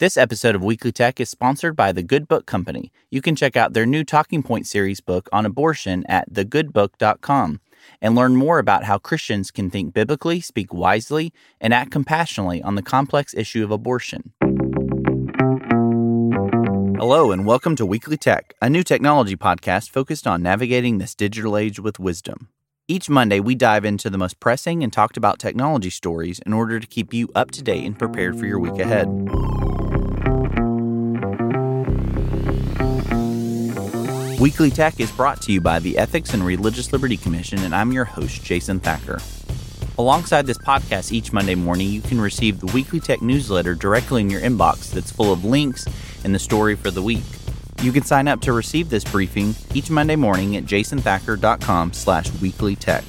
This episode of Weekly Tech is sponsored by The Good Book Company. You can check out their new Talking Point series book on abortion at thegoodbook.com and learn more about how Christians can think biblically, speak wisely, and act compassionately on the complex issue of abortion. Hello, and welcome to Weekly Tech, a new technology podcast focused on navigating this digital age with wisdom. Each Monday, we dive into the most pressing and talked about technology stories in order to keep you up to date and prepared for your week ahead. Weekly Tech is brought to you by the Ethics and Religious Liberty Commission, and I'm your host, Jason Thacker. Alongside this podcast each Monday morning, you can receive the Weekly Tech newsletter directly in your inbox that's full of links and the story for the week. You can sign up to receive this briefing each Monday morning at jasonthacker.com slash weeklytech.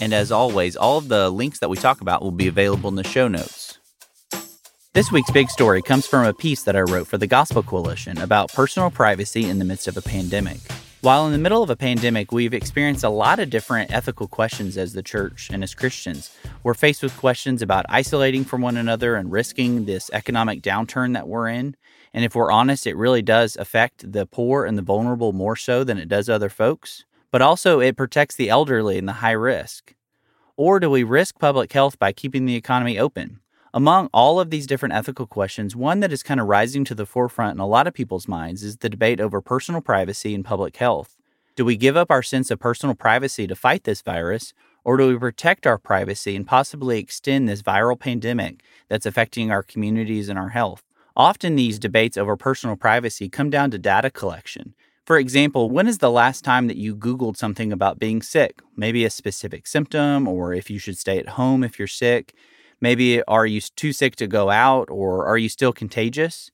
And as always, all of the links that we talk about will be available in the show notes. This week's big story comes from a piece that I wrote for the Gospel Coalition about personal privacy in the midst of a pandemic. While in the middle of a pandemic, we've experienced a lot of different ethical questions as the church and as Christians. We're faced with questions about isolating from one another and risking this economic downturn that we're in. And if we're honest, it really does affect the poor and the vulnerable more so than it does other folks. But also, it protects the elderly and the high risk. Or do we risk public health by keeping the economy open? Among all of these different ethical questions, one that is kind of rising to the forefront in a lot of people's minds is the debate over personal privacy and public health. Do we give up our sense of personal privacy to fight this virus, or do we protect our privacy and possibly extend this viral pandemic that's affecting our communities and our health? Often these debates over personal privacy come down to data collection. For example, when is the last time that you Googled something about being sick? Maybe a specific symptom, or if you should stay at home if you're sick. Maybe are you too sick to go out, or are you still contagious?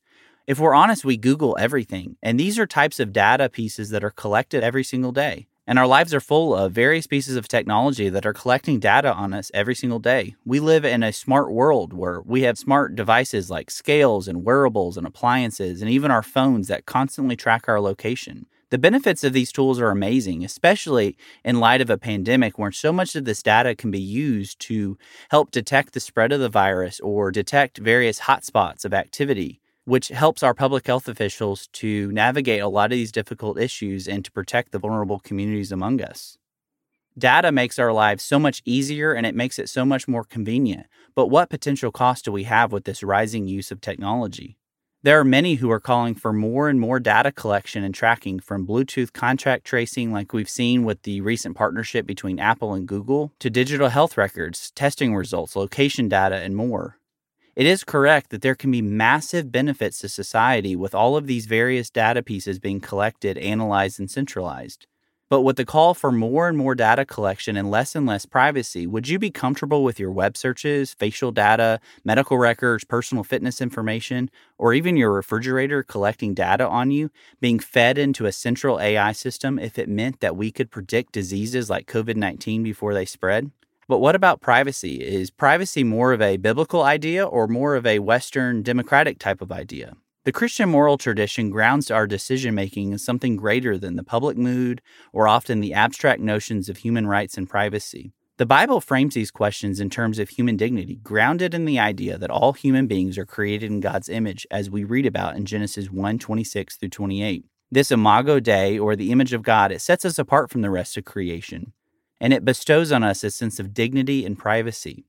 If we're honest, we Google everything, and these are types of data pieces that are collected every single day. And our lives are full of various pieces of technology that are collecting data on us every single day. We live in a smart world where we have smart devices like scales and wearables and appliances, and even our phones that constantly track our location. The benefits of these tools are amazing, especially in light of a pandemic where so much of this data can be used to help detect the spread of the virus or detect various hotspots of activity which helps our public health officials to navigate a lot of these difficult issues and to protect the vulnerable communities among us. Data makes our lives so much easier and it makes it so much more convenient. But what potential cost do we have with this rising use of technology? There are many who are calling for more and more data collection and tracking from Bluetooth contact tracing, like we've seen with the recent partnership between Apple and Google, to digital health records, testing results, location data, and more. It is correct that there can be massive benefits to society with all of these various data pieces being collected, analyzed, and centralized. But with the call for more and more data collection and less and less privacy, would you be comfortable with your web searches, facial data, medical records, personal fitness information, or even your refrigerator collecting data on you being fed into a central AI system if it meant that we could predict diseases like COVID 19 before they spread? But what about privacy? Is privacy more of a biblical idea or more of a Western democratic type of idea? The Christian moral tradition grounds our decision making in something greater than the public mood or often the abstract notions of human rights and privacy. The Bible frames these questions in terms of human dignity, grounded in the idea that all human beings are created in God's image, as we read about in Genesis 1 26 through 28. This imago Dei, or the image of God, it sets us apart from the rest of creation and it bestows on us a sense of dignity and privacy.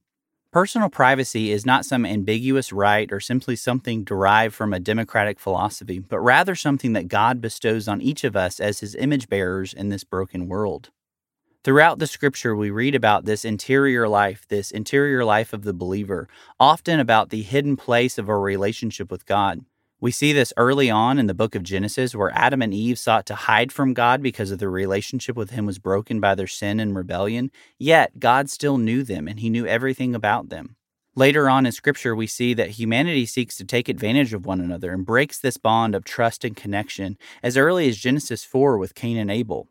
Personal privacy is not some ambiguous right or simply something derived from a democratic philosophy, but rather something that God bestows on each of us as his image bearers in this broken world. Throughout the scripture, we read about this interior life, this interior life of the believer, often about the hidden place of our relationship with God. We see this early on in the book of Genesis, where Adam and Eve sought to hide from God because of their relationship with Him was broken by their sin and rebellion. Yet, God still knew them and He knew everything about them. Later on in Scripture, we see that humanity seeks to take advantage of one another and breaks this bond of trust and connection as early as Genesis 4 with Cain and Abel.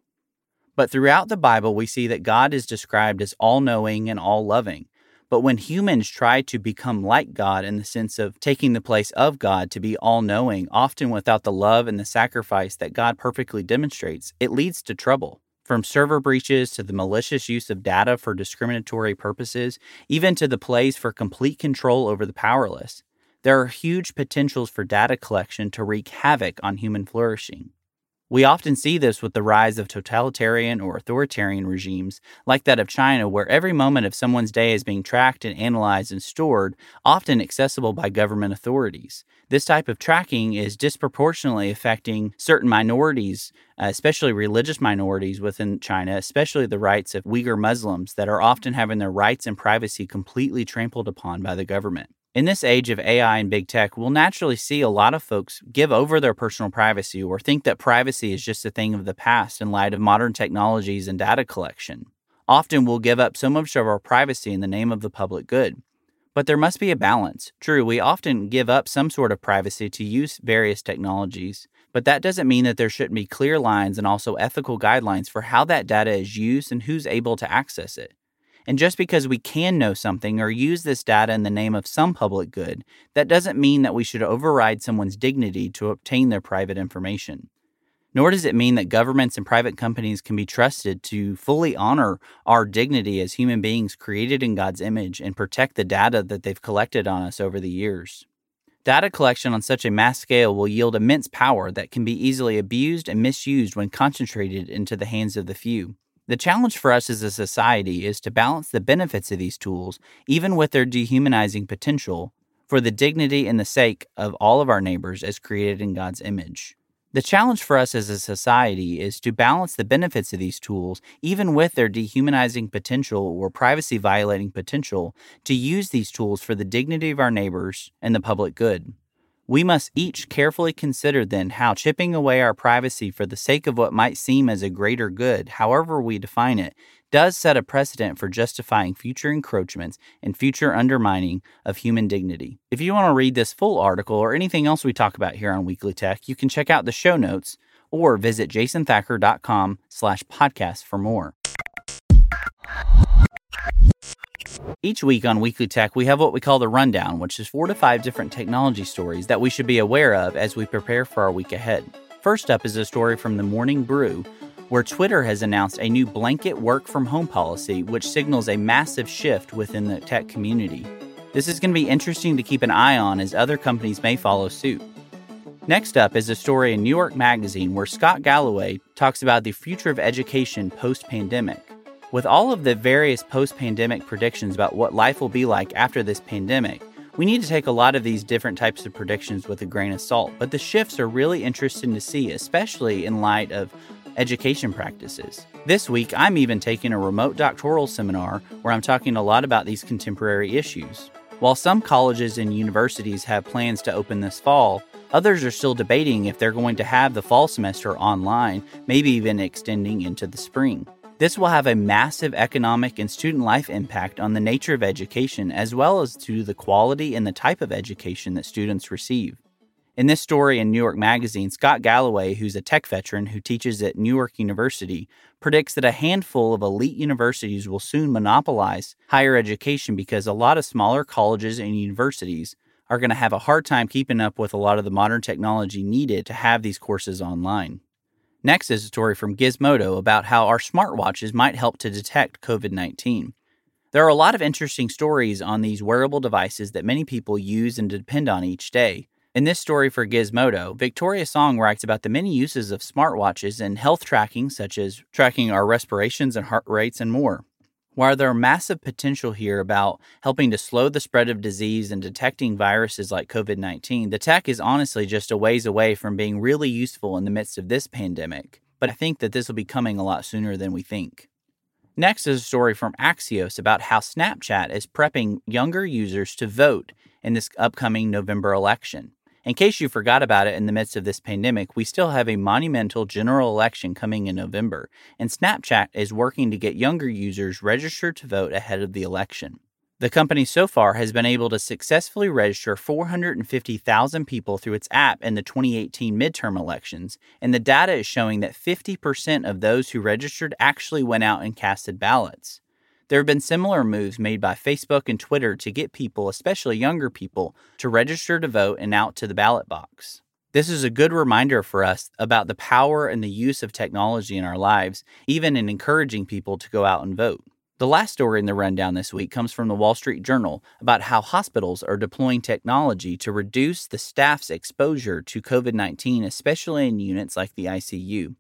But throughout the Bible, we see that God is described as all knowing and all loving. But when humans try to become like God in the sense of taking the place of God to be all knowing, often without the love and the sacrifice that God perfectly demonstrates, it leads to trouble. From server breaches to the malicious use of data for discriminatory purposes, even to the plays for complete control over the powerless. there are huge potentials for data collection to wreak havoc on human flourishing. We often see this with the rise of totalitarian or authoritarian regimes, like that of China, where every moment of someone's day is being tracked and analyzed and stored, often accessible by government authorities. This type of tracking is disproportionately affecting certain minorities, uh, especially religious minorities within China, especially the rights of Uyghur Muslims that are often having their rights and privacy completely trampled upon by the government. In this age of AI and big tech, we'll naturally see a lot of folks give over their personal privacy or think that privacy is just a thing of the past in light of modern technologies and data collection. Often we'll give up so much of our privacy in the name of the public good. But there must be a balance. True, we often give up some sort of privacy to use various technologies, but that doesn't mean that there shouldn't be clear lines and also ethical guidelines for how that data is used and who's able to access it. And just because we can know something or use this data in the name of some public good, that doesn't mean that we should override someone's dignity to obtain their private information. Nor does it mean that governments and private companies can be trusted to fully honor our dignity as human beings created in God's image and protect the data that they've collected on us over the years. Data collection on such a mass scale will yield immense power that can be easily abused and misused when concentrated into the hands of the few. The challenge for us as a society is to balance the benefits of these tools, even with their dehumanizing potential, for the dignity and the sake of all of our neighbors as created in God's image. The challenge for us as a society is to balance the benefits of these tools, even with their dehumanizing potential or privacy violating potential, to use these tools for the dignity of our neighbors and the public good. We must each carefully consider then how chipping away our privacy for the sake of what might seem as a greater good, however we define it, does set a precedent for justifying future encroachments and future undermining of human dignity. If you want to read this full article or anything else we talk about here on Weekly Tech, you can check out the show notes or visit jasonthacker.com slash podcast for more. Each week on Weekly Tech, we have what we call the Rundown, which is four to five different technology stories that we should be aware of as we prepare for our week ahead. First up is a story from the Morning Brew, where Twitter has announced a new blanket work from home policy, which signals a massive shift within the tech community. This is going to be interesting to keep an eye on as other companies may follow suit. Next up is a story in New York Magazine where Scott Galloway talks about the future of education post pandemic. With all of the various post pandemic predictions about what life will be like after this pandemic, we need to take a lot of these different types of predictions with a grain of salt. But the shifts are really interesting to see, especially in light of education practices. This week, I'm even taking a remote doctoral seminar where I'm talking a lot about these contemporary issues. While some colleges and universities have plans to open this fall, others are still debating if they're going to have the fall semester online, maybe even extending into the spring. This will have a massive economic and student life impact on the nature of education as well as to the quality and the type of education that students receive. In this story in New York Magazine, Scott Galloway, who's a tech veteran who teaches at New York University, predicts that a handful of elite universities will soon monopolize higher education because a lot of smaller colleges and universities are going to have a hard time keeping up with a lot of the modern technology needed to have these courses online. Next is a story from Gizmodo about how our smartwatches might help to detect COVID 19. There are a lot of interesting stories on these wearable devices that many people use and depend on each day. In this story for Gizmodo, Victoria Song writes about the many uses of smartwatches in health tracking, such as tracking our respirations and heart rates and more. While there are massive potential here about helping to slow the spread of disease and detecting viruses like COVID 19, the tech is honestly just a ways away from being really useful in the midst of this pandemic. But I think that this will be coming a lot sooner than we think. Next is a story from Axios about how Snapchat is prepping younger users to vote in this upcoming November election. In case you forgot about it in the midst of this pandemic, we still have a monumental general election coming in November, and Snapchat is working to get younger users registered to vote ahead of the election. The company so far has been able to successfully register 450,000 people through its app in the 2018 midterm elections, and the data is showing that 50% of those who registered actually went out and casted ballots. There have been similar moves made by Facebook and Twitter to get people, especially younger people, to register to vote and out to the ballot box. This is a good reminder for us about the power and the use of technology in our lives, even in encouraging people to go out and vote. The last story in the rundown this week comes from the Wall Street Journal about how hospitals are deploying technology to reduce the staff's exposure to COVID 19, especially in units like the ICU.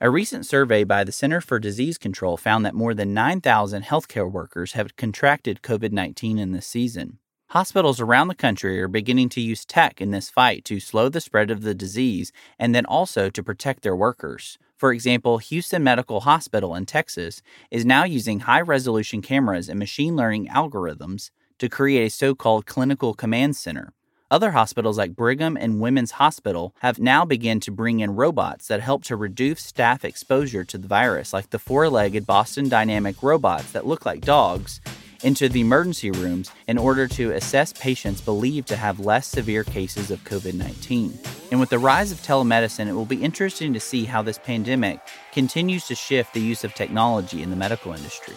A recent survey by the Center for Disease Control found that more than 9,000 healthcare workers have contracted COVID 19 in this season. Hospitals around the country are beginning to use tech in this fight to slow the spread of the disease and then also to protect their workers. For example, Houston Medical Hospital in Texas is now using high resolution cameras and machine learning algorithms to create a so called clinical command center. Other hospitals like Brigham and Women's Hospital have now begun to bring in robots that help to reduce staff exposure to the virus, like the four legged Boston Dynamic robots that look like dogs into the emergency rooms in order to assess patients believed to have less severe cases of COVID 19. And with the rise of telemedicine, it will be interesting to see how this pandemic continues to shift the use of technology in the medical industry.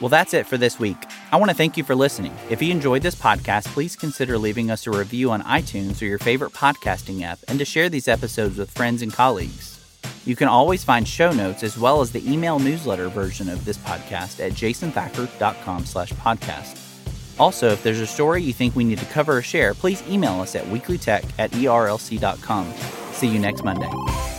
Well, that's it for this week. I want to thank you for listening. If you enjoyed this podcast, please consider leaving us a review on iTunes or your favorite podcasting app and to share these episodes with friends and colleagues. You can always find show notes as well as the email newsletter version of this podcast at jasonthacker.com slash podcast. Also, if there's a story you think we need to cover or share, please email us at weeklytech at erlc.com. See you next Monday.